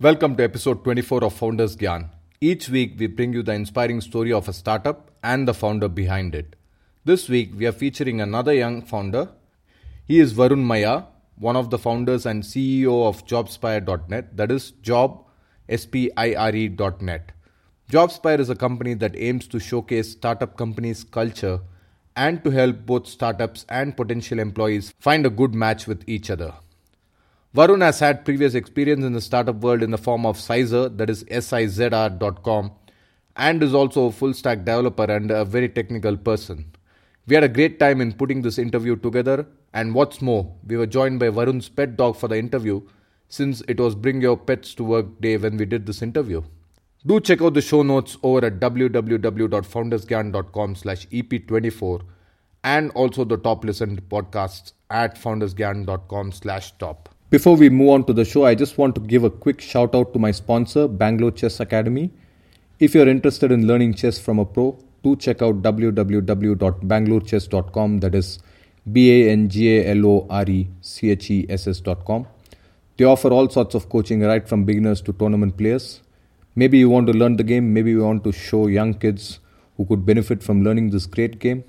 Welcome to episode 24 of Founders Gyan. Each week, we bring you the inspiring story of a startup and the founder behind it. This week, we are featuring another young founder. He is Varun Maya, one of the founders and CEO of Jobspire.net, that is Job, S-P-I-R-E.net. Jobspire is a company that aims to showcase startup companies' culture and to help both startups and potential employees find a good match with each other. Varun has had previous experience in the startup world in the form of Sizr, that is S-I-Z-R.com, and is also a full stack developer and a very technical person. We had a great time in putting this interview together, and what's more, we were joined by Varun's pet dog for the interview since it was Bring Your Pets to Work Day when we did this interview. Do check out the show notes over at www.foundersgyan.com slash EP24 and also the top listened podcasts at foundersgyan.com slash top. Before we move on to the show, I just want to give a quick shout out to my sponsor, Bangalore Chess Academy. If you're interested in learning chess from a pro, do check out www.bangalorechess.com. That is B A N G A L O R E C H E S S.com. They offer all sorts of coaching right from beginners to tournament players. Maybe you want to learn the game, maybe you want to show young kids who could benefit from learning this great game.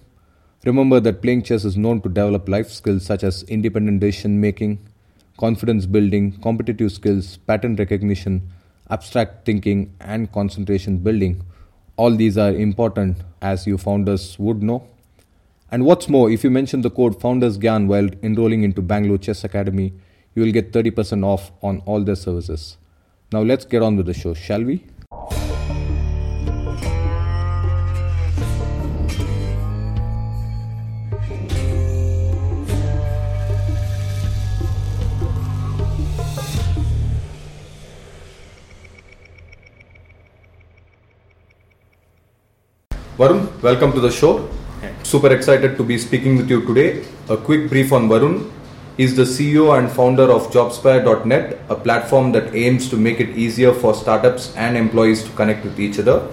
Remember that playing chess is known to develop life skills such as independent decision making, confidence building, competitive skills, pattern recognition, abstract thinking, and concentration building. All these are important as you founders would know. And what's more, if you mention the code Founders Gyan while enrolling into Bangalore Chess Academy, you will get 30% off on all their services. Now let's get on with the show, shall we? Varun, welcome to the show. Super excited to be speaking with you today. A quick brief on Varun. He's the CEO and founder of Jobspire.net, a platform that aims to make it easier for startups and employees to connect with each other.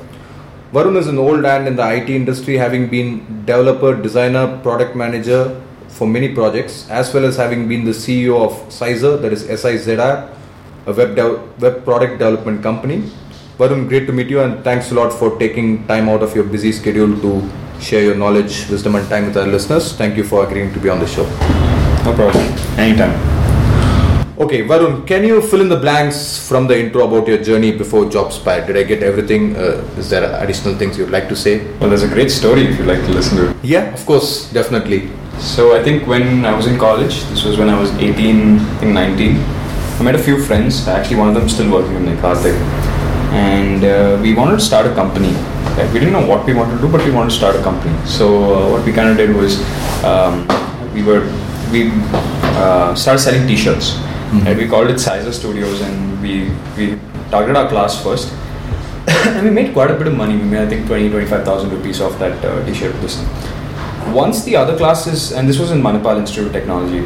Varun is an old hand in the IT industry, having been developer, designer, product manager for many projects, as well as having been the CEO of Sizr, that is S-I-Z-R, a web, dev- web product development company. Varun, great to meet you, and thanks a lot for taking time out of your busy schedule to share your knowledge, wisdom, and time with our listeners. Thank you for agreeing to be on the show. No problem. Anytime. Okay, Varun, can you fill in the blanks from the intro about your journey before JobSpire? Did I get everything? Uh, is there additional things you'd like to say? Well, there's a great story if you'd like to listen to it. Yeah, of course, definitely. So I think when I was in college, this was when I was 18, I think 19, I met a few friends. Actually, one of them is still working in Karthik. And uh, we wanted to start a company. Right? We didn't know what we wanted to do, but we wanted to start a company. So uh, what we kind of did was um, we were we uh, started selling T-shirts. Mhm. Right? We called it Sizr Studios, and we we targeted our class first. and we made quite a bit of money. We made I think 20, 25,000 rupees off that uh, T-shirt business. Once the other classes, and this was in Manipal Institute of Technology,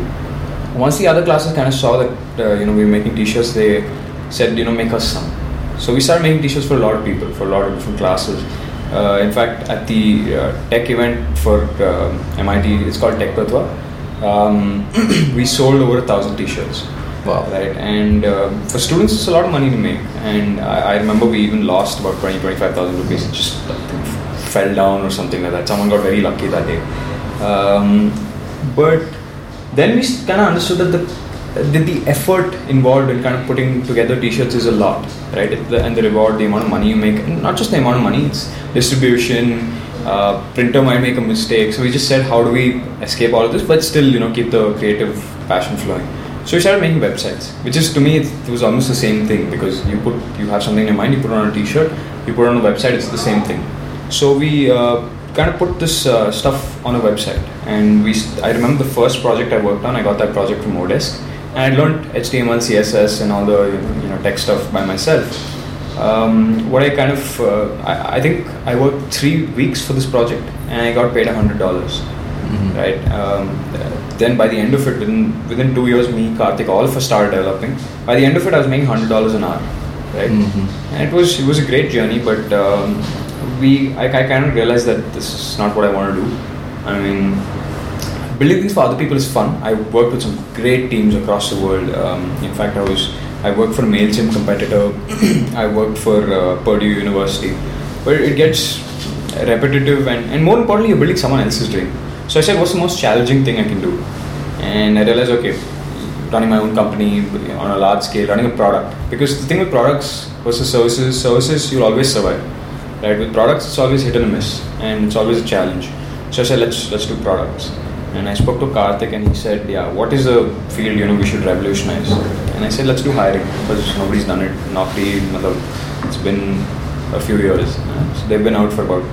once the other classes kind of saw that uh, you know we were making T-shirts, they said you know make us some. So we started making T-shirts for a lot of people, for a lot of different classes. Uh, in fact, at the uh, tech event for um MIT, it's called TechTatva. Um, we sold over a thousand T-shirts Wow. right and uh, for students it's a lot of money to make and I, I remember we even lost about 20 25000 rupees it just fell down or something like that someone got very lucky that day um, but then we kind of understood that the that the effort involved in kind of putting together t-shirts is a lot right? The- and the reward the amount of money you make and not just the amount of money it's distribution uh, printer might make a mistake. So we just said how do we escape all of this? But still you know keep the creative passion flowing. So we started making websites which is to me it, was almost the same thing because you put you have something in your mind you put on a t-shirt you put on a website it's the same thing. So we uh, kind of put this uh, stuff on a website. And we i remember the first project i worked on i got that project from odesk and i learned html css and all the you know tech stuff by myself um, what I kind of, uh, I, I think I worked three weeks for this project and I got paid a hundred dollars, Mhm. right? Um, then by the end of it, within within two years, me, Karthik, all of us started developing. By the end of it, I was making hundred dollars an hour, right? Mhm. And it was it was a great journey, but um, we, I, I kind of realized that this is not what I want to do. I mean, building things for other people is fun. I worked with some great teams across the world. Um, in fact, I was I worked for a MailChimp competitor. I worked for uh, Purdue University. But it gets repetitive and, and more importantly, you're building someone else's dream. So I said, what's the most challenging thing I can do? And I realized, okay, running my own company on a large scale, running a product. Because the thing with products versus services, services you'll always survive. Right? With products, it's always hit and miss, and it's always a challenge. So I said, let's let's do products. And I spoke to Karthik, and he said, yeah, what is the field you know we should revolutionize? And I said, let's do hiring because nobody's done it. Naukri, it's been a few years. So they've been out for about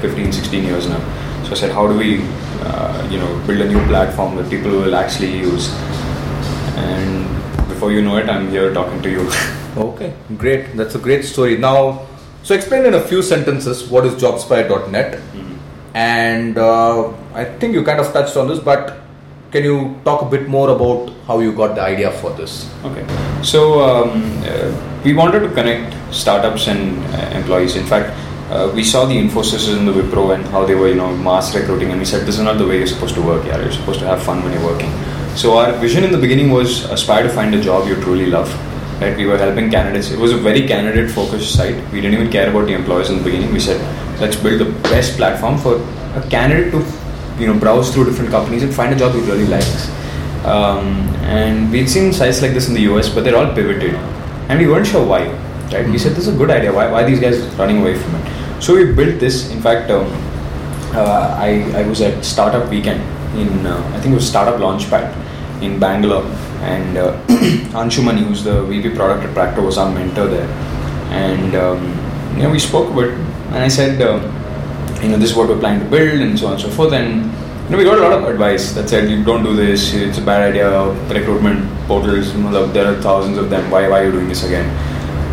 15, 16 years now. So I said, how do we, uh, you know, build a new platform that people will actually use? And before you know it, I'm here talking to you. okay, great. That's a great story. Now, so explain in a few sentences what is Jobspire.net, mm-hmm. and uh, I think you kind of touched on this, but can you talk a bit more about how you got the idea for this? Okay, so um, uh, we wanted to connect startups and uh, employees. In fact, uh, we saw the Infosys and the Wipro and how they were, you know, mass recruiting, and we said this is not the way you're supposed to work. Yeah, you're supposed to have fun when you're working. So our vision in the beginning was aspire to find a job you truly love. Right, we were helping candidates. It was a very candidate-focused site. We didn't even care about the employees in the beginning. We said, let's build the best platform for a candidate to, you know, browse through different companies and find a job he really likes. Um, and we'd seen sites like this in the US, but they're all pivoted, and we weren't sure why. Right? We said this is a good idea. Why, why are these guys running away from it? So we built this. In fact, um, uh, I, I was at Startup Weekend in uh, I think it was Startup Launchpad in Bangalore, and uh, Anshumani, who's the VP product at Practo, was our mentor there, and um, you know we spoke about, it, and I said, uh, you know, this is what we're planning to build, and so on and so forth, and you know, we got a lot of advice that said, you don't do this, it's a bad idea. Recruitment portals, you know, there are thousands of them. Why, why are you doing this again?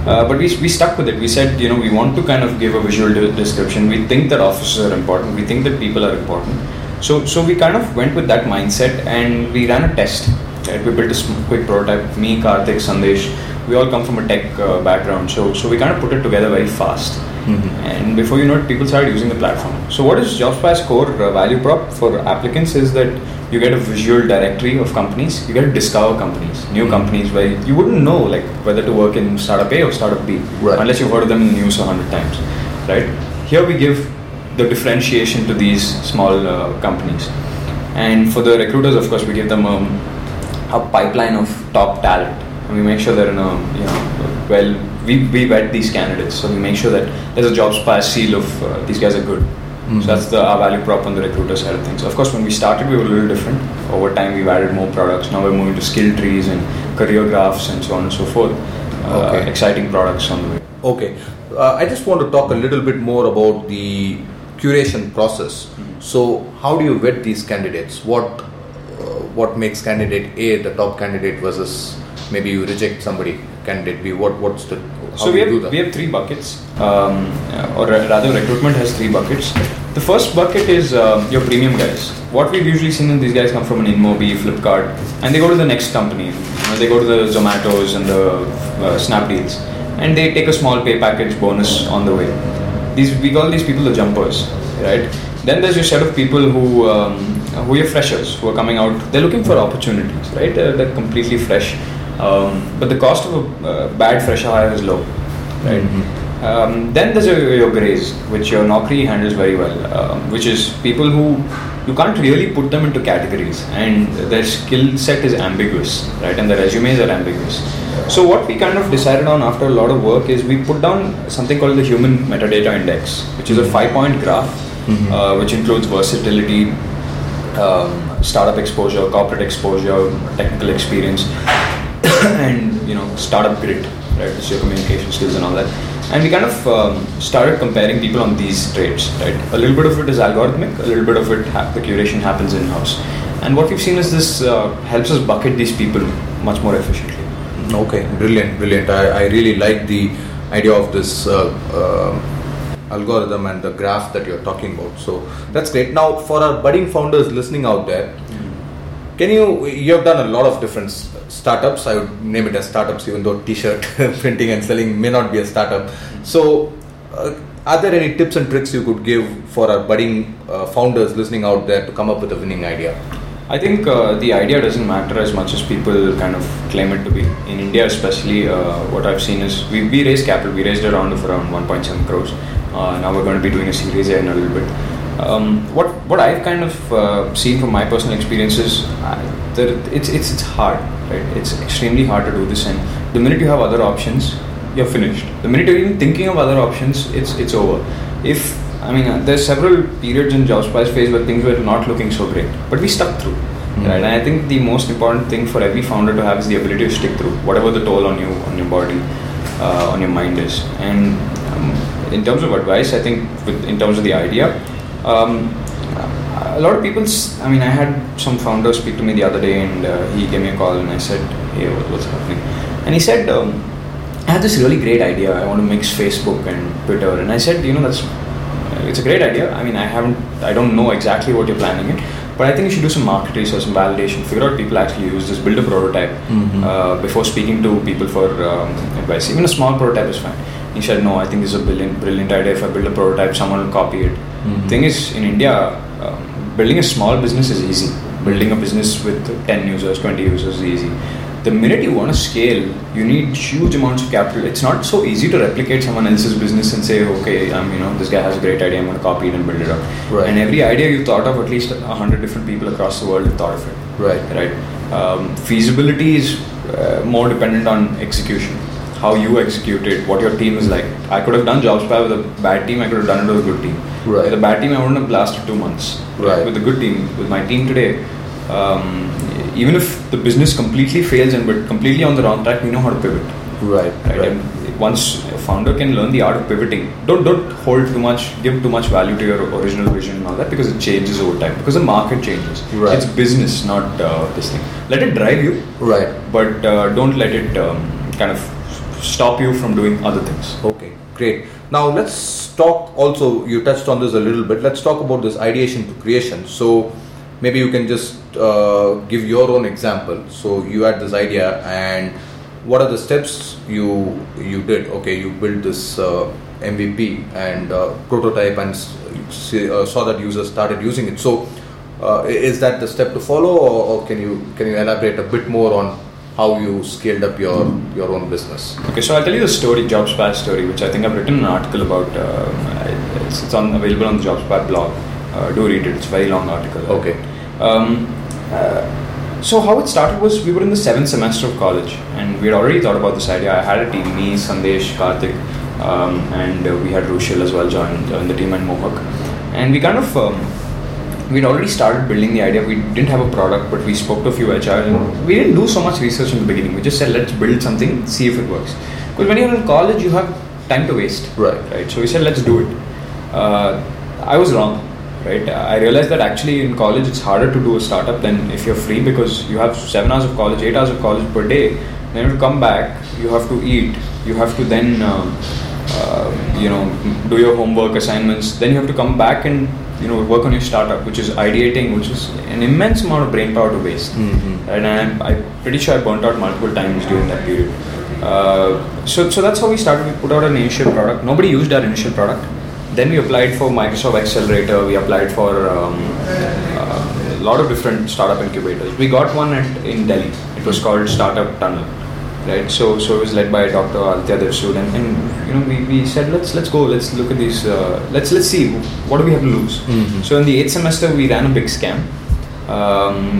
Uh, but we, we stuck with it. We said, you know, we want to kind of give a visual description. We think that offices are important. We think that people are important. So, so we kind of went with that mindset and we ran a test. Right? We built a quick prototype. Me, Karthik, Sandesh, we all come from a tech uh, background. So, so we kind of put it together very fast. Mm-hmm. And before you know it, people started using the platform. So, what is JobSpire's core uh, value prop for applicants is that you get a visual directory of companies. You get to discover companies, new mm-hmm. companies where you wouldn't know like whether to work in startup A or startup B, right. unless you've heard of them in the news a hundred times, right? Here we give the differentiation to these small uh, companies. And for the recruiters, of course, we give them um, a pipeline of top talent, and we make sure they're in a you know well. We, we vet these candidates, so we make sure that there's a JobSpire seal of uh, these guys are good. Mm-hmm. So that's the our value prop on the recruiter side of things. Of course, when we started, we were a little different. Over time, we've added more products. Now we're moving to skill trees and career graphs and so on and so forth. Uh, okay. Exciting products on the way. Okay, uh, I just want to talk a little bit more about the curation process. Mm-hmm. So, how do you vet these candidates? What uh, what makes candidate A the top candidate versus maybe you reject somebody candidate B? What what's the so we have, we have three buckets, um, or rather, recruitment has three buckets. The first bucket is uh, your premium guys. What we've usually seen is these guys come from an InMobi, Flipkart, and they go to the next company. You know, they go to the Zomatos and the uh, Snapdeals, and they take a small pay package bonus on the way these we call these people the jumpers, right? Then there's your set of people who um, who are freshers who are coming out. They're looking for opportunities, right? They're, they're completely fresh, um, but the cost of a uh, bad fresher hire is low, right? Mm-hmm. Um, then there's your, your grays, which your Naukri handles very well, um, which is people who you can't really put them into categories, and their skill set is ambiguous, right? And the resumes are ambiguous. So what we kind of decided on after a lot of work is we put down something called the Human Metadata Index, which is a five-point graph, mm-hmm. uh, which includes versatility, um, startup exposure, corporate exposure, technical experience, and you know startup grit, right? It's your communication skills and all that. And we kind of um, started comparing people on these traits, right? A little bit of it is algorithmic, a little bit of it ha- the curation happens in house. And what we've seen is this uh, helps us bucket these people much more efficiently. Okay, brilliant, brilliant. I, I really like the idea of this uh, uh, algorithm and the graph that you're talking about. So that's great. Now, for our budding founders listening out there. Can you you have done a lot of different startups? I would name it as startups, even though T-shirt printing and selling may not be a startup. So. Uh, are there any tips and tricks you could give for our budding uh, founders listening out there to come up with a winning idea? I think uh, the idea doesn't matter as much as people kind of claim it to be. In India, especially, uh, what I've seen is we, we raised capital. We raised a round of around 1.7 crores. Uh, now we're going to be doing a series A in a little bit. Um, what what I've kind of uh, seen from my personal experiences, uh, that it's it's it's hard, right? It's extremely hard to do this, and the minute you have other options, you're finished. The minute you're even thinking of other options, it's it's over. If I mean, uh, there's several periods in JobSpire's phase where things were not looking so great, but we stuck through, Mm. right? And I think the most important thing for every founder to have is the ability to stick through, whatever the toll on you, on your body, uh, on your mind is. And um, in terms of advice, I think with, in terms of the idea, um, a lot of people. I mean, I had some founder speak to me the other day, and uh, he gave me a call, and I said, "Hey, what- what's happening?" And he said, um, "I have this really great idea. I want to mix Facebook and Twitter." And I said, "You know, that's it's a great idea. I mean, I haven't, I don't know exactly what you're planning it, but I think you should do some market research, some validation, figure out people actually use this, build a prototype Mhm. uh, before speaking to people for um, advice. Even a small prototype is fine." He said, "No, I think this is a brilliant, brilliant idea. If I build a prototype, someone will copy it." Mhm. Thing is, in India, um, building a small business is easy. Building a business with 10 users, 20 users is easy. The minute you want to scale, you need huge amounts of capital. It's not so easy to replicate someone else's business and say, okay, um, you know, this guy has a great idea, I'm going to copy it and build it up. Right. And every idea you thought of, at least a hundred different people across the world have thought of it. Right. Right. Um, feasibility is uh, more dependent on execution. How you execute it, what your team is like. I could have done JobSpire with a bad team. I could have done it with a good team. Right. With a bad team, I wouldn't have lasted two months. Right. With a good team, with my team today, um, even if the business completely fails and we're completely on the wrong track, we know how to pivot. Right. Right. Right. And once a founder can learn the art of pivoting, don't don't hold too much, give too much value to your original vision and all that because it changes over time. Because the market changes. Right. It's business, not uh, this thing. Let it drive you, Right. but uh, don't let it um, kind of stop you from doing other things. Okay, great. Now let's talk also, you touched on this a little bit. Let's talk about this ideation to creation. So maybe you can just uh, give your own example. So you had this idea and what are the steps you you did? Okay, you built this uh, MVP and uh, prototype and see, uh, saw that users started using it. So uh, is that the step to follow or, or can you can you elaborate a bit more on how you scaled up your your own business? Okay, so I'll tell you the story, JobSpire story, which I think I've written an article about. Uh, it's, it's on available on the JobSpire blog. Uh, do read it. It's a very long article. Okay. Um, uh, so how it started was we were in the seventh semester of college, and we had already thought about this idea. I had a team, me, Sandesh, Karthik, um, and uh, we had Rushil as well join, join the team and Mohak, and we kind of. Um, We'd already started building the idea. We didn't have a product, but we spoke to a few HR. And we didn't do so much research in the beginning. We just said, let's build something, see if it works. Because when you're in college, you have time to waste. Right. Right. So we said, let's do it. Uh, I was wrong. Right. I realized that actually in college it's harder to do a startup than if you're free because you have seven hours of college, eight hours of college per day. Then you come back, you have to eat. You have to then, um, uh, you know, do your homework assignments. Then you have to come back and you know work on your startup, which is ideating, which is an immense amount of brain power to waste. Mhm. And I'm, I'm pretty sure I burnt out multiple times during that period. Uh, so, so that's how we started. We put out an initial product. Nobody used our initial product. Then we applied for Microsoft Accelerator. We applied for um, uh, a lot of different startup incubators. We got one at, in Delhi. It was called Startup Tunnel, right? So, so it was led by Dr. Aditya Dev Sood, and, and you know we, we said let's let's go. Let's look at these. Uh, let's let's see what do we have to lose. Mhm. So in the eighth semester, we ran a big scam. Um,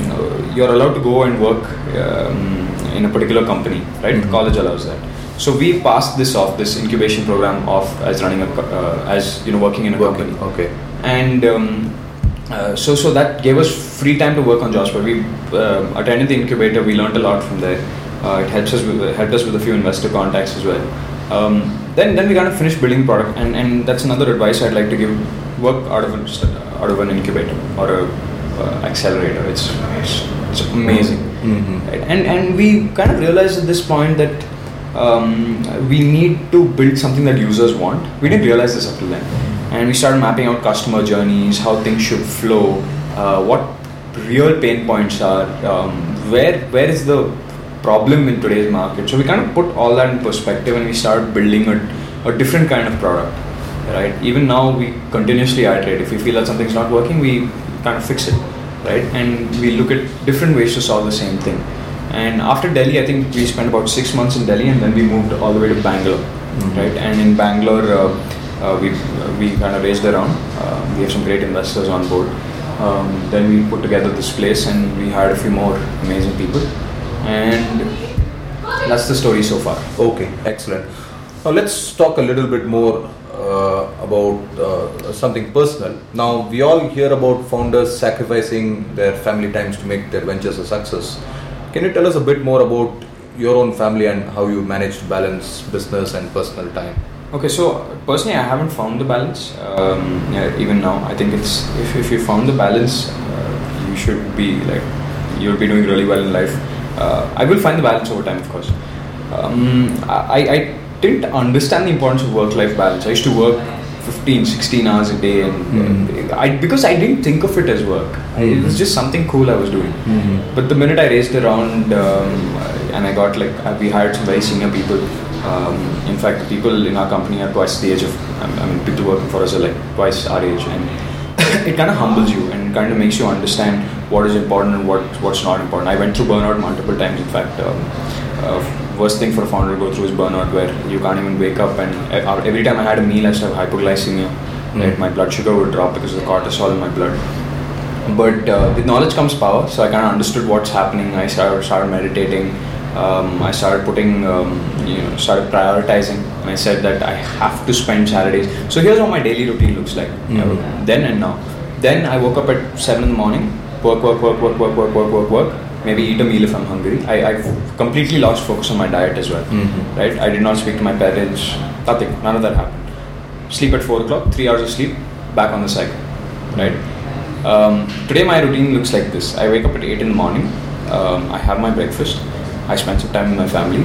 you're allowed to go and work um, in a particular company, right? Mhm. College allows that. So we passed this off, this incubation program off as running a, uh, as you know, working in a Working. company Okay. and um, uh, so so that gave us free time to work on JobSpire. We um attended the incubator. We learned a lot from there. Uh, it helps us with, helped us with a few investor contacts as well. Um, then then we kind of finished building the product, and, and that's another advice I'd like to give: work out of an out of an incubator or a uh, accelerator. It's, it's it's amazing. Mhm. Right? And and we kind of realized at this point that um, we need to build something that users want. We didn't realize this up till then, and we started mapping out customer journeys, how things should flow, uh, what real pain points are, um, where where is the problem in today's market. So we kind of put all that in perspective, and we started building a, a different kind of product. Right. Even now, we continuously iterate. If we feel that something's not working, we kind of fix it. right? And we look at different ways to solve the same thing. And after Delhi, I think we spent about six months in Delhi, and then we moved all the way to Bangalore, right? And in Bangalore, uh, uh, we we kind of raised around. Uh, we have some great investors on board. Um, then we put together this place, and we hired a few more amazing people, and that's the story so far. Okay, excellent. Now let's talk a little bit more uh, about uh, something personal. Now we all hear about founders sacrificing their family times to make their ventures a success. Can you tell us a bit more about your own family and how you manage to balance business and personal time? Okay, so personally, I haven't found the balance. Um, yeah, even now, I think it's if, if you found the balance, uh, you should be like you'll be doing really well in life. Uh, I will find the balance over time, of course. Um, I, I didn't understand the importance of work-life balance. I used to work 15, 16 hours a day, and Mhm. I because I didn't think of it as work. I, it was just something cool I was doing. Mhm. But the minute I raised around um, and I got like uh, we hired some very senior people. Um, in fact, the people in our company are twice the age of. I mean, people working for us are like twice our age, and it kind of humbles you and kind of makes you understand what is important and what what's not important. I went through burnout multiple times. In fact, um, uh, worst thing for a founder to go through is burnout, where you can't even wake up, and uh, every time I had a meal, I used to have hypoglycemia. Right, my blood sugar would drop because of the cortisol in my blood but uh, with knowledge comes power so i kind of understood what's happening i started, started meditating um, i started putting um, you know started prioritizing. And i said that i have to spend saturdays. So here's what my daily routine looks like. Mhm. then and now. Then i woke up at 7 in the morning. Work work work work work work work work work. Maybe eat a meal if i'm hungry. I, i've completely lost focus on my diet as well. Mhm. right? I did not speak to my parents. Nothing. None of that happened. Sleep at 4 o'clock. 3 hours of sleep. Back on the cycle. Right? Um, today my routine looks like this. I wake up at 8 in the morning. Um, i have my breakfast i spend some time with my family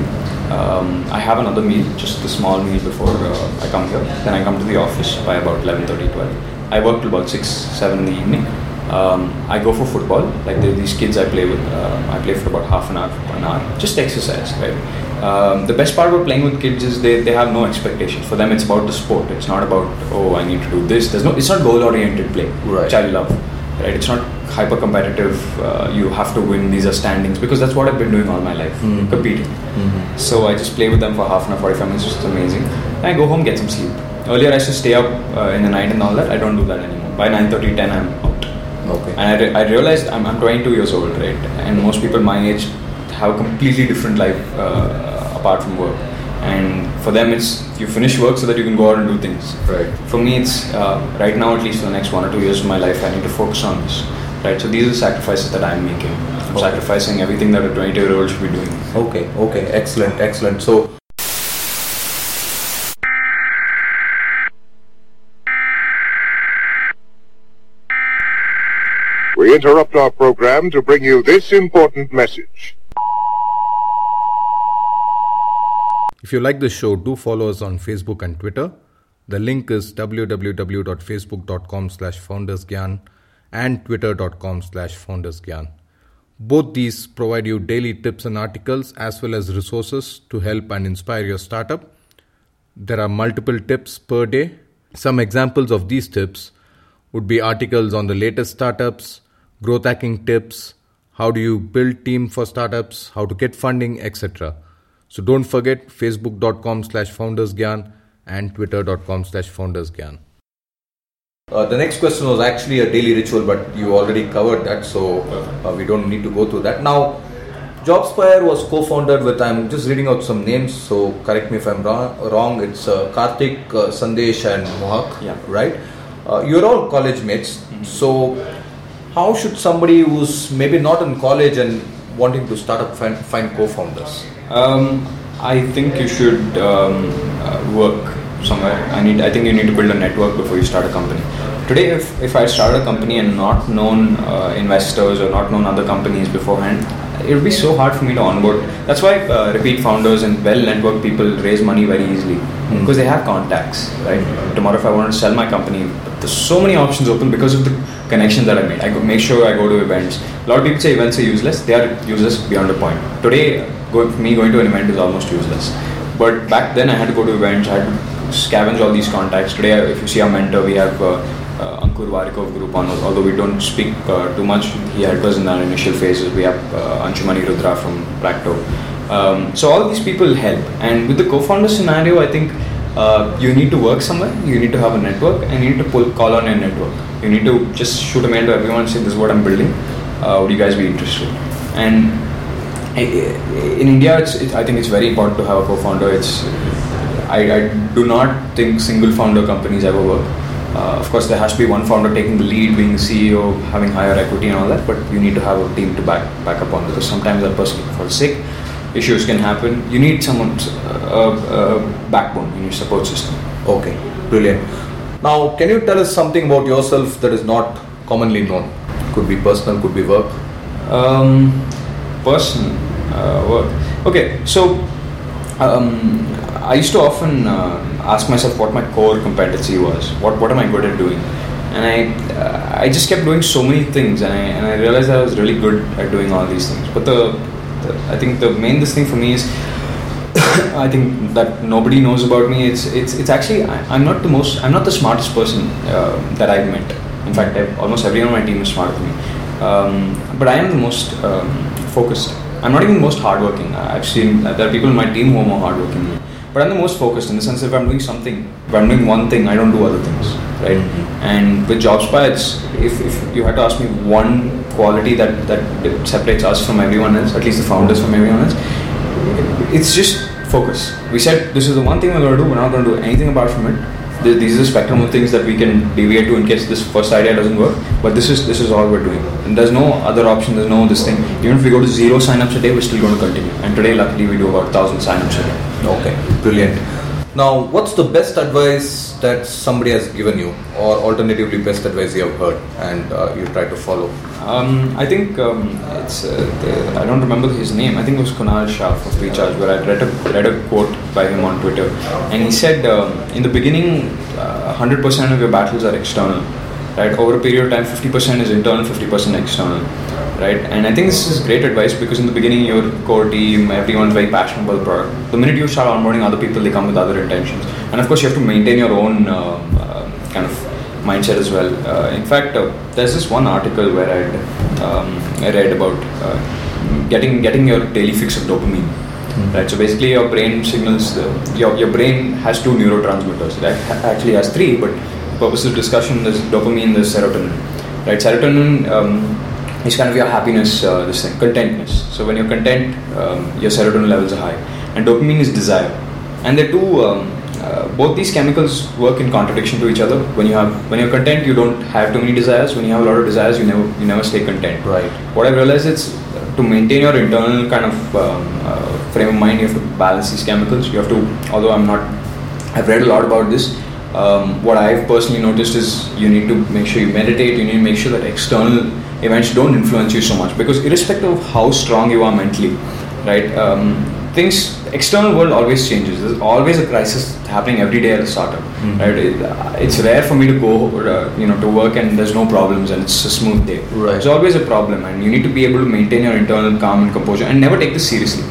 um, i have another meal just a small meal before uh, i come here then i come to the office by about 11.30 12 i work till about 6 7 in the evening um, I go for football. Like there are these kids I play with. Uh, I play for about half an hour, an hour. Just exercise, right? Um, the best part about playing with kids is they, they have no expectations. For them, it's about the sport. It's not about oh I need to do this. There's no. It's not goal oriented play, Right. which I love. Right? It's not hyper competitive. Uh, you have to win. These are standings because that's what I've been doing all my life, Mhm. competing. Mhm. So I just play with them for half an hour, 45 minutes, which is amazing. And I go home, get some sleep. Earlier, I used to stay up uh, in the night and all that. I don't do that anymore. By 9:30, 10, I'm out. Okay. And I, re- I realized I'm, I'm 22 years old, right? And most people my age have a completely different life uh, apart from work. And for them, it's you finish work so that you can go out and do things. Right. For me, it's uh, right now, at least for the next one or two years of my life, I need to focus on this. Right. So these are the sacrifices that I'm making. I'm Okay. sacrificing everything that a 22 year old should be doing. Okay, okay, excellent, excellent. So, We interrupt our program to bring you this important message. If you like this show, do follow us on Facebook and Twitter. The link is www.facebook.com slash foundersgyan and twitter.com slash foundersgyan. Both these provide you daily tips and articles as well as resources to help and inspire your startup. There are multiple tips per day. Some examples of these tips would be articles on the latest startups, growth hacking tips, how do you build team for startups, how to get funding, etc. So don't forget facebook.com slash foundersgyan and twitter.com slash foundersgyan. Uh, the next question was actually a daily ritual, but you already covered that, so uh, we don't need to go through that. Now, JobSpire was co-founded with, I'm just reading out some names, so correct me if I'm wrong, wrong. it's uh, Karthik, uh, Sandesh and Mohak, Yeah. right? Uh, you're all college mates, so how should somebody who's maybe not in college and wanting to start up find, find co-founders? Um, I think you should um, uh, work somewhere. I need. I think you need to build a network before you start a company. Today, if, if I started a company and not known uh, investors or not known other companies beforehand, it would be so hard for me to onboard. That's why uh, repeat founders and well networked people raise money very easily because they have contacts. Right. Tomorrow, if I want to sell my company, there's so many options open because of the connections that I made. I go, make sure I go to events. A lot of people say events are useless. They are useless beyond a point. Today, going, me, going to an event is almost useless. But back then, I had to go to events. I had to scavenge all these contacts. Today, if you see our mentor, we have uh, uh, Warikoo group on, although we don't speak uh, too much. He helped us in our initial phases. We have uh, Anshumani Ruddra from Practo. Um, so all these people help. And with the co-founder scenario, I think uh, you need to work somewhere, you need to have a network, and you need to pull call on your network. You need to just shoot a mail to everyone and say, "This is what I'm building. Uh, would you guys be interested?" And in India, it's, it, I think it's very important to have a co-founder. It's I, I do not think single founder companies ever work. Uh, of course, there has to be one founder taking the lead, being the CEO, having higher equity and all that. But you need to have a team to back back up on because sometimes that person can fall sick, issues can happen. You need someone, uh, uh, backbone you need support system. Okay, brilliant. Now, can you tell us something about yourself that is not commonly known? Could be personal, could be work. Um, personal uh, work. Okay, so um, I used to often uh, ask myself what my core competency was. What what am I good at doing? And I uh, I just kept doing so many things, and I and I realized I was really good at doing all these things. But the, the I think the main this thing for me is I think that nobody knows about me. It's it's it's actually I, am not the most I'm not the smartest person uh, that I've met. In fact, I've, almost everyone on my team is smarter than me. Um, but I am the most um, focused. I'm not even the most hardworking. I've seen there are people in my team who are more hardworking. But I'm the most focused in the sense if I'm doing something, if I'm doing one thing, I don't do other things, right? Mm-hmm. And with JobSpire, it's if, if you had to ask me one quality that that separates us from everyone else, at least the founders from everyone else, it's just focus. We said this is the one thing we're going to do. We're not going to do anything apart from it these are the spectrum of things that we can deviate to in case this first idea doesn't work. But this is this is all we're doing, and there's no other option. There's no this thing. Even if we go to zero signups a day, we're still going to continue. And today, luckily, we do about thousand signups a day. Okay, brilliant. Now, what's the best advice that somebody has given you, or alternatively, best advice you have heard and uh, you try to follow? Um, I think um, it's uh, the, I don't remember his name. I think it was Kunal Shah of Freecharge, where I read a read a quote by him on Twitter, and he said um, in the beginning, uh, hundred percent of your battles are external, right? Over a period of time, fifty percent is internal, fifty percent external right? And I think this is great advice because in the beginning, your core team, everyone's very passionate about the product. The minute you start onboarding other people, they come with other intentions, and of course, you have to maintain your own uh, uh, kind of mindset as well. Uh, in fact, uh, there's this one article where I um, I read about uh, getting getting your daily fix of dopamine. Mm-hmm. Right, so basically, your brain signals the, your your brain has two neurotransmitters. It actually has three, but purpose of discussion, there's dopamine, there's serotonin. Right, serotonin um, is kind of your happiness, uh, this thing, contentness. So when you're content, um, your serotonin levels are high, and dopamine is desire, and they're two. Um, uh, both these chemicals work in contradiction to each other. When you have, when you're content, you don't have too many desires. When you have a lot of desires, you never, you never stay content. Right. What I realized is to maintain your internal kind of um, uh, frame of mind, you have to balance these chemicals. You have to, although I'm not, I've read a lot about this. Um, what I've personally noticed is you need to make sure you meditate. You need to make sure that external events don't influence you so much because irrespective of how strong you are mentally right um, things external world always changes there's always a crisis happening every day at a startup mm-hmm. right it, uh, it's rare for me to go uh, you know to work and there's no problems and it's a smooth day right. there's always a problem and you need to be able to maintain your internal calm and composure and never take this seriously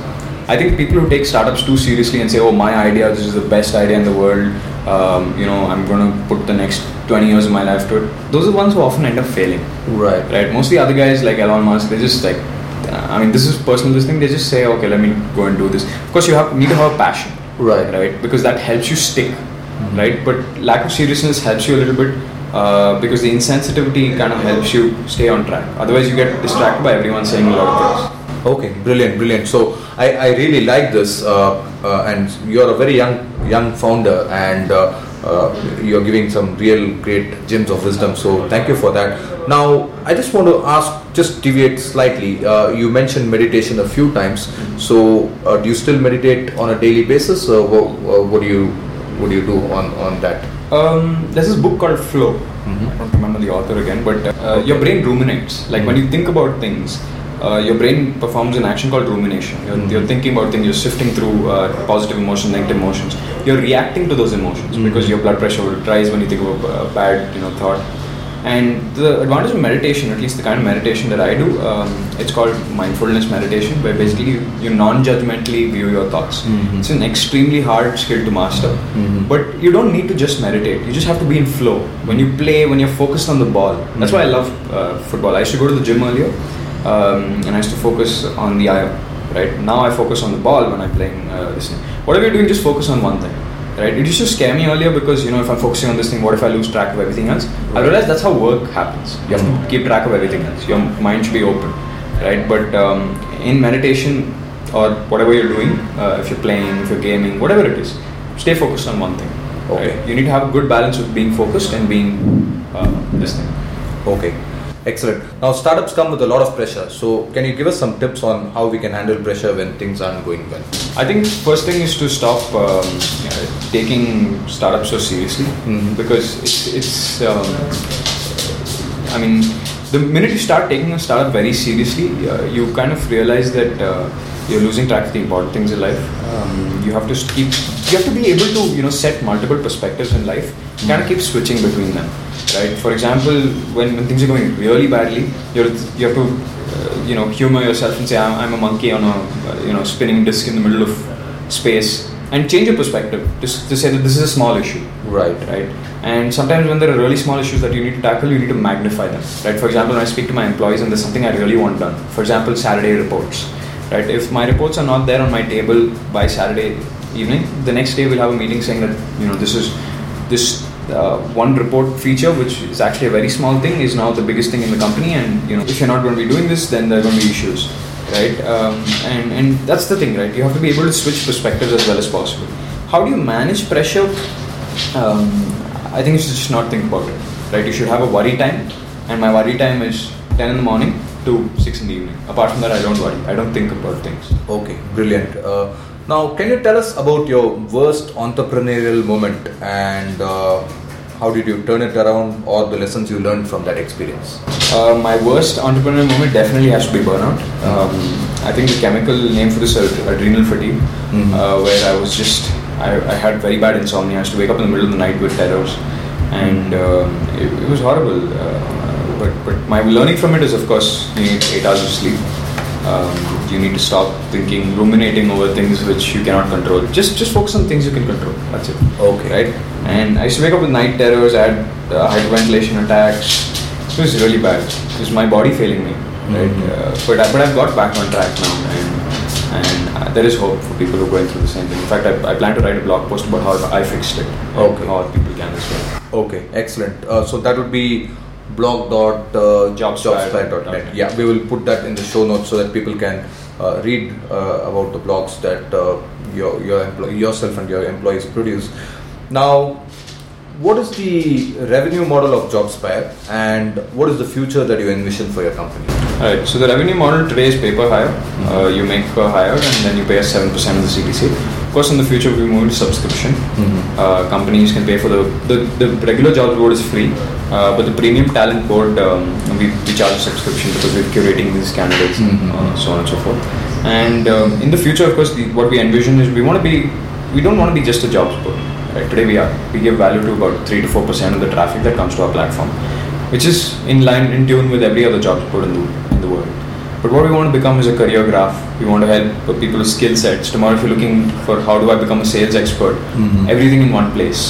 I think people who take startups too seriously and say, "Oh, my idea, this is the best idea in the world," um, you know, I'm going to put the next 20 years of my life to it. Those are the ones who often end up failing. Right. Right. Most of the other guys, like Elon Musk, they just like, I mean, this is personal. This thing, they just say, "Okay, let me go and do this." Of course, you have need to have a passion. Right. Right. Because that helps you stick. Mm-hmm. Right. But lack of seriousness helps you a little bit. Uh, because the insensitivity kind of helps you stay on track. Otherwise, you get distracted by everyone saying a lot of things. Okay, brilliant, brilliant. So I, I really like this, uh, uh, and you're a very young young founder, and uh, uh, you're giving some real great gems of wisdom. So thank you for that. Now I just want to ask, just deviate slightly. Uh, you mentioned meditation a few times. So uh, do you still meditate on a daily basis, or what, what do you what do you do on on that? Um, there's this book called Flow. Mm-hmm. I don't remember the author again, but okay. your brain ruminates. Like mm-hmm. when you think about things uh, your brain performs an action called rumination. You're, mm-hmm. you're thinking about things, you're sifting through uh, positive emotions, negative emotions. You're reacting to those emotions mm-hmm. because your blood pressure will rise when you think of a bad you know thought. And the advantage of meditation, at least the kind of meditation that I do, um, it's called mindfulness meditation, where basically you, you non-judgmentally view your thoughts. Mhm. It's an extremely hard skill to master, Mhm. but you don't need to just meditate. You just have to be in flow. When you play, when you're focused on the ball. That's why I love uh, football. I used to go to the gym earlier, um, and I used to focus on the eye. Right now, I focus on the ball when I'm playing uh, this thing. Whatever you're doing, just focus on one thing. Right? It used to scare me earlier because you know if I'm focusing on this thing, what if I lose track of everything else? I realized that's how work happens. You have Mhm. to keep track of everything else. Your mind should be open, right? But um, in meditation or whatever you're doing, uh, if you're playing, if you're gaming, whatever it is, stay focused on one thing. Okay. Right? You need to have a good balance of being focused and being uh, this thing. Okay, excellent. Now, startups come with a lot of pressure. So, can you give us some tips on how we can handle pressure when things aren't going well? I think first thing is to stop um, uh, taking startups so seriously Mhm. because it's it's. Um, I mean, the minute you start taking a startup very seriously, uh, you kind of realize that uh, you're losing track of the important things in life. Um, you have to keep. You have to be able to you know set multiple perspectives in life. Kind of keep switching between them, right? For example, when, when things are going really badly, you're you have to uh, you know humor yourself and say I'm, I'm a monkey on a uh, you know spinning disc in the middle of space and change your perspective just to say that this is a small issue. Right. right? And sometimes when there are really small issues that you need to tackle you need to magnify them. Right? For example when i speak to my employees and there's something i really want done for example saturday reports. Right? If my reports are not there on my table by saturday evening the next day we'll have a meeting saying that you know this is this uh, one report feature which is actually a very small thing is now the biggest thing in the company and you know if you're not going to be doing this then there are going to be issues right um, and and that's the thing right you have to be able to switch perspectives as well as possible how do you manage pressure um, I think you should just not think about it. Right? You should have a worry time, and my worry time is 10 in the morning to 6 in the evening. Apart from that, I don't worry. I don't think about things. Okay, brilliant. Uh, now, can you tell us about your worst entrepreneurial moment and uh, how did you turn it around or the lessons you learned from that experience? Uh, my worst entrepreneurial moment definitely has to be burnout. Um, I think the chemical name for this is adrenal fatigue, Mhm. uh, where I was just I, I had very bad insomnia. I used to wake up in the middle of the night with terrors, and um, it, it was horrible. Uh, but but my learning from it is, of course, you need eight hours of sleep. Um, you need to stop thinking, ruminating over things which you cannot control. Just just focus on things you can control. That's it. Okay. Right. And I used to wake up with night terrors. I had uh, hyperventilation attacks. It was really bad. It was my body failing me. Right. Mhm. Uh, but I, but I've got back on track now, and and uh, there is hope for people who are going through the same thing. In fact, I, I plan to write a blog post about how I fixed it. Okay. How people can as well. Okay, excellent. Uh, so that would be blog dot uh, Jobspire jobspire dot net. Yeah, we will put that in the show notes so that people can uh, read uh, about the blogs that uh, your your employ- yourself and your employees produce. Now, what is the revenue model of Jobspire, and what is the future that you envision for your company? Alright, so the revenue model today is pay per hire. Uh, you make per hire and then you pay us 7% of the CTC. Of course, in the future, we move to subscription. Uh, companies can pay for the, the, the regular job board is free, uh, but the premium talent board, um, we, we charge a subscription because we're curating these candidates Mhm. and uh, so on and so forth. And um, in the future, of course, the, what we envision is we want to be, we don't want to be just a jobs board. Right? Today we are. We give value to about 3 to 4% of the traffic that comes to our platform, which is in line, in tune with every other jobs board in the, in the world. But what we want to become is a career graph. We want to help people with skill sets. Tomorrow, if you're looking for how do I become a sales expert, Mhm. everything in one place,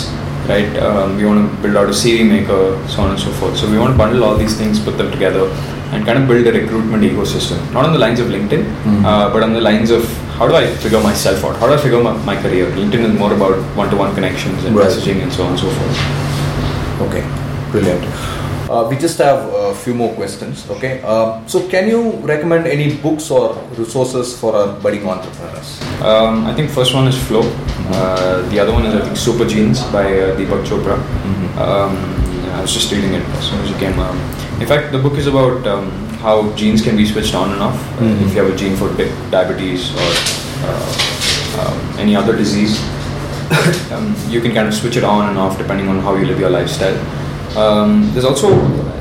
right? Um, we want to build out a CV maker, so on and so forth. So we want to bundle all these things, put them together, and kind of build a recruitment ecosystem. Not on the lines of LinkedIn, Mhm. uh, but on the lines of how do I figure myself out? How do I figure my, my career? LinkedIn is more about one-to-one connections and Right. messaging and so on and so forth. Okay, brilliant. Uh, we just have a few more questions. Okay, um, so can you recommend any books or resources for our budding entrepreneurs? Um, I think first one is Flow. Uh, the other one is I think Super Genes by uh, Deepak Chopra. Um, I was just reading it as soon as you came. Um, in fact, the book is about um, how genes can be switched on and off. Uh, Mhm. if you have a gene for di- diabetes or uh, um, any other disease, um, you can kind of switch it on and off depending on how you live your lifestyle. Um, there's also,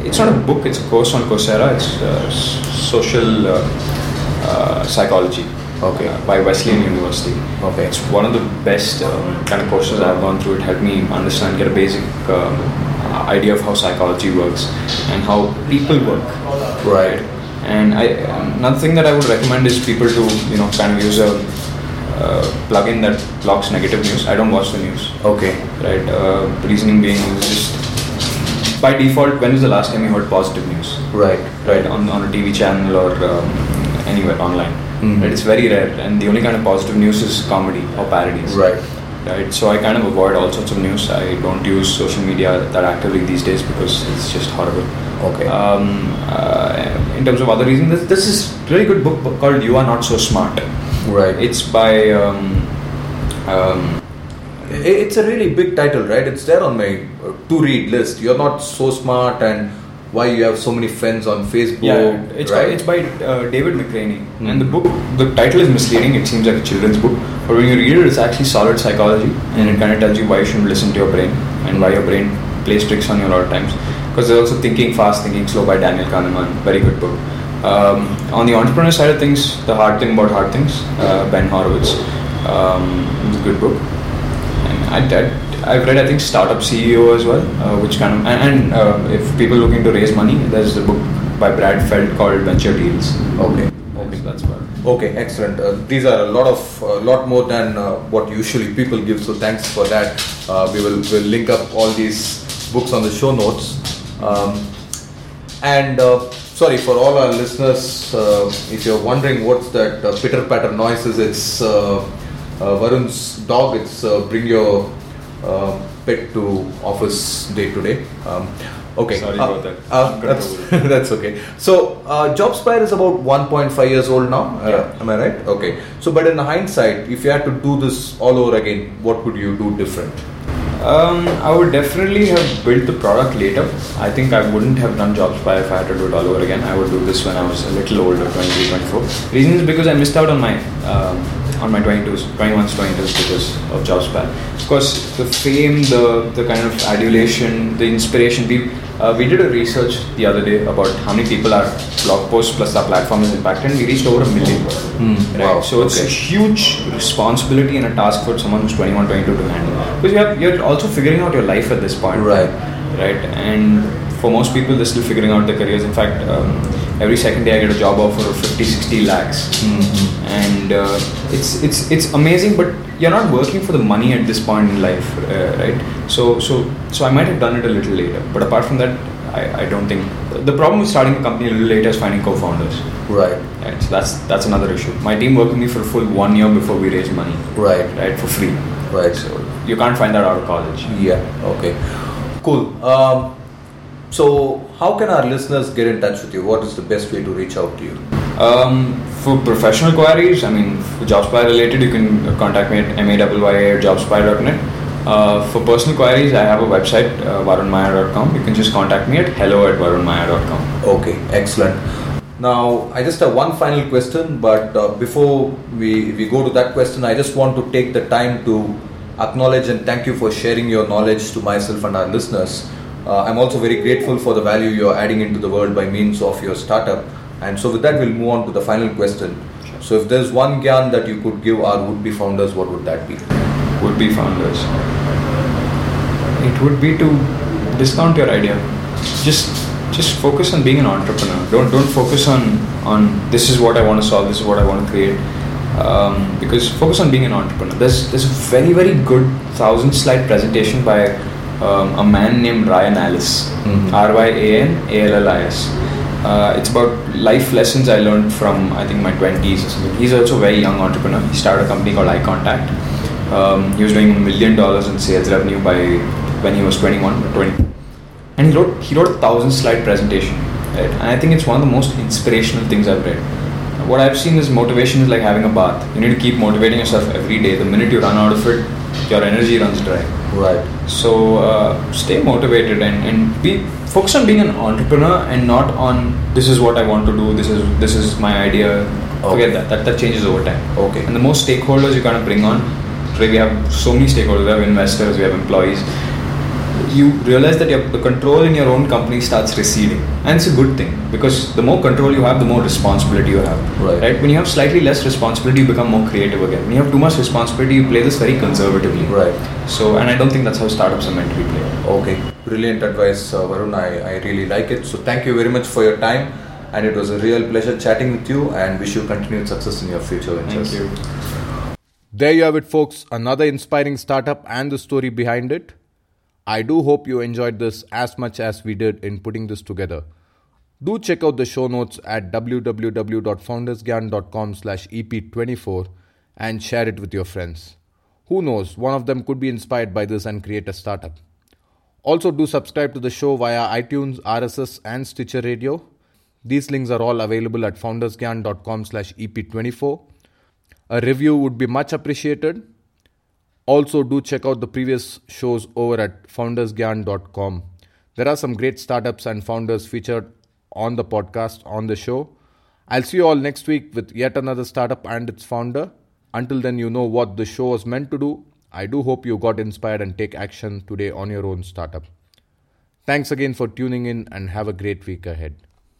it's not a book, it's a course on Coursera. It's uh, social uh, uh, psychology Okay. uh, by Wesleyan University. Okay. It's one of the best um, kind of courses I've gone through. It helped me understand, get a basic um, idea of how psychology works and how people work. Right. And I, another thing that I would recommend is people to you know kind of use a uh, plugin that blocks negative news. I don't watch the news. Okay. Right. Uh, reasoning being is just by default. when was the last time you heard positive news? Right. Right on, on a TV channel or um, anywhere online. Mhm. Right. It's very rare, and the only kind of positive news is comedy or parodies. Right. Right. So I kind of avoid all sorts of news. I don't use social media that actively these days because it's just horrible. Okay. Um, uh, in terms of other reasons, this, this is a really good book called "You Are Not So Smart." right. It's by um, um, It's a really big title, right? It's there on my to read list. You're not so smart, and why you have so many friends on Facebook. yeah, it's by, it's by uh, David McRaney, Hmm. and the book the title is misleading. It seems like a children's book, but when you read it, it's actually solid psychology, and it kind of tells you why you shouldn't listen to your brain and why your brain plays tricks on you a lot of times. Because there's also Thinking Fast, Thinking Slow by Daniel Kahneman, very good book. Um, on the entrepreneur side of things, The Hard Thing About Hard Things, uh, Ben Horowitz, um, is a good book. And I, I, I've read, I think, Startup CEO as well, uh, which kind of, and, and uh, if people looking to raise money, there's a book by Brad Feld called Venture Deals. Okay. So that's it. Okay, excellent. Uh, these are a lot of, a lot more than uh, what usually people give. So thanks for that. Uh, we will will link up all these books on the show notes. Um, and uh, sorry for all our listeners, uh, if you're wondering what's that uh, pitter patter noises, it's uh, uh, Varun's dog. It's uh, bring your uh, pet to office day to day. Um, Okay. Sorry Uh, about that. uh, that's that's okay. So, uh, JobSpire is about 1.5 years old now. Uh, Yeah. Am I right? Okay. So, but in hindsight, if you had to do this all over again, what would you do different? Um, I would definitely have built the product later. I think I wouldn't have done JobSpire if I had to do it all over again. I would do this when I was a little older, 23, 24. Reason is because I missed out on my um, on my 22s, 21s, 22s because of JobSpire. Of course, the fame, the the kind of adulation, the inspiration. We uh, we did a research the other day about how many people our blog posts plus our platform has impacted. and We reached over a million. Right. Wow, So it's a huge responsibility and a task for someone who's 21, 22 to handle. Because you have, you're also figuring out your life at this point. Right. Right. And for most people, they're still figuring out their careers. In fact, um, every second day I get a job offer of 50, 60 lakhs. And uh, it's, it's, it's amazing, but you're not working for the money at this point in life. Uh, right. So, so, so I might have done it a little later. But apart from that, I, I don't think. The problem with starting a company a little later is finding co founders. Right. Right, so that's that's another issue. My team worked with me for a full one year before we raised money, Right. right, for free. Right. So you can't find that out of college. Yeah. Okay. Cool. Um, so, how can our listeners get in touch with you? What is the best way to reach out to you? Um, for professional queries, I mean, for JobSpire related, you can contact me at at jobspire.net. Uh, for personal queries, I have a website, uh, varunmaya.com. You can just contact me at hello at varunmaya.com. Okay, excellent. Now, I just have one final question, but uh, before we, we go to that question, I just want to take the time to acknowledge and thank you for sharing your knowledge to myself and our listeners. Uh, I'm also very grateful for the value you're adding into the world by means of your startup. And so, with that, we'll move on to the final question. So, if there's one gyan that you could give our would be founders, what would that be? Would be founders. It would be to discount your idea. Just just focus on being an entrepreneur. Don't don't focus on on this is what I want to solve. This is what I want to create. Um, because focus on being an entrepreneur. There's there's a very very good thousand slide presentation by um, a man named Ryan Allis. Mhm. R Y A N A L L I S. Uh, it's about life lessons I learned from I think my 20s or something. He's also a very young entrepreneur. He started a company called iContact. Um, he was doing a million dollars in sales revenue by when he was 21 or 20. And he wrote he wrote a thousand slide presentation. Right? And I think it's one of the most inspirational things I've read. What I've seen is motivation is like having a bath. You need to keep motivating yourself every day. The minute you run out of it, your energy runs dry. Right. So uh, stay motivated and, and be focused on being an entrepreneur and not on this is what I want to do. This is this is my idea. Okay. Forget that. That that changes over time. Okay. And the more stakeholders you kind of bring on, today we have so many stakeholders. We have investors. We have employees. You realize that your, the control in your own company starts receding, and it's a good thing because the more control you have, the more responsibility you have. Right. When you have slightly less responsibility, you become more creative again. When you have too much responsibility, you play this very conservatively. Right. So, and I don't think that's how startups are meant to be played. Okay, brilliant advice, uh, Varun. I, I really like it. So, thank you very much for your time, and it was a real pleasure chatting with you. And wish you continued success in your future ventures. Thank you. There you have it, folks. Another inspiring startup and the story behind it. I do hope you enjoyed this as much as we did in putting this together. Do check out the show notes at www.foundersgyan.com slash EP24 and share it with your friends. Who knows, one of them could be inspired by this and create a startup. Also, do subscribe to the show via iTunes, RSS, and Stitcher Radio. These links are all available at foundersgyan.com slash EP24. A review would be much appreciated. Also, do check out the previous shows over at foundersgyan.com. There are some great startups and founders featured on the podcast, on the show. I'll see you all next week with yet another startup and its founder. Until then, you know what the show was meant to do. I do hope you got inspired and take action today on your own startup. Thanks again for tuning in and have a great week ahead.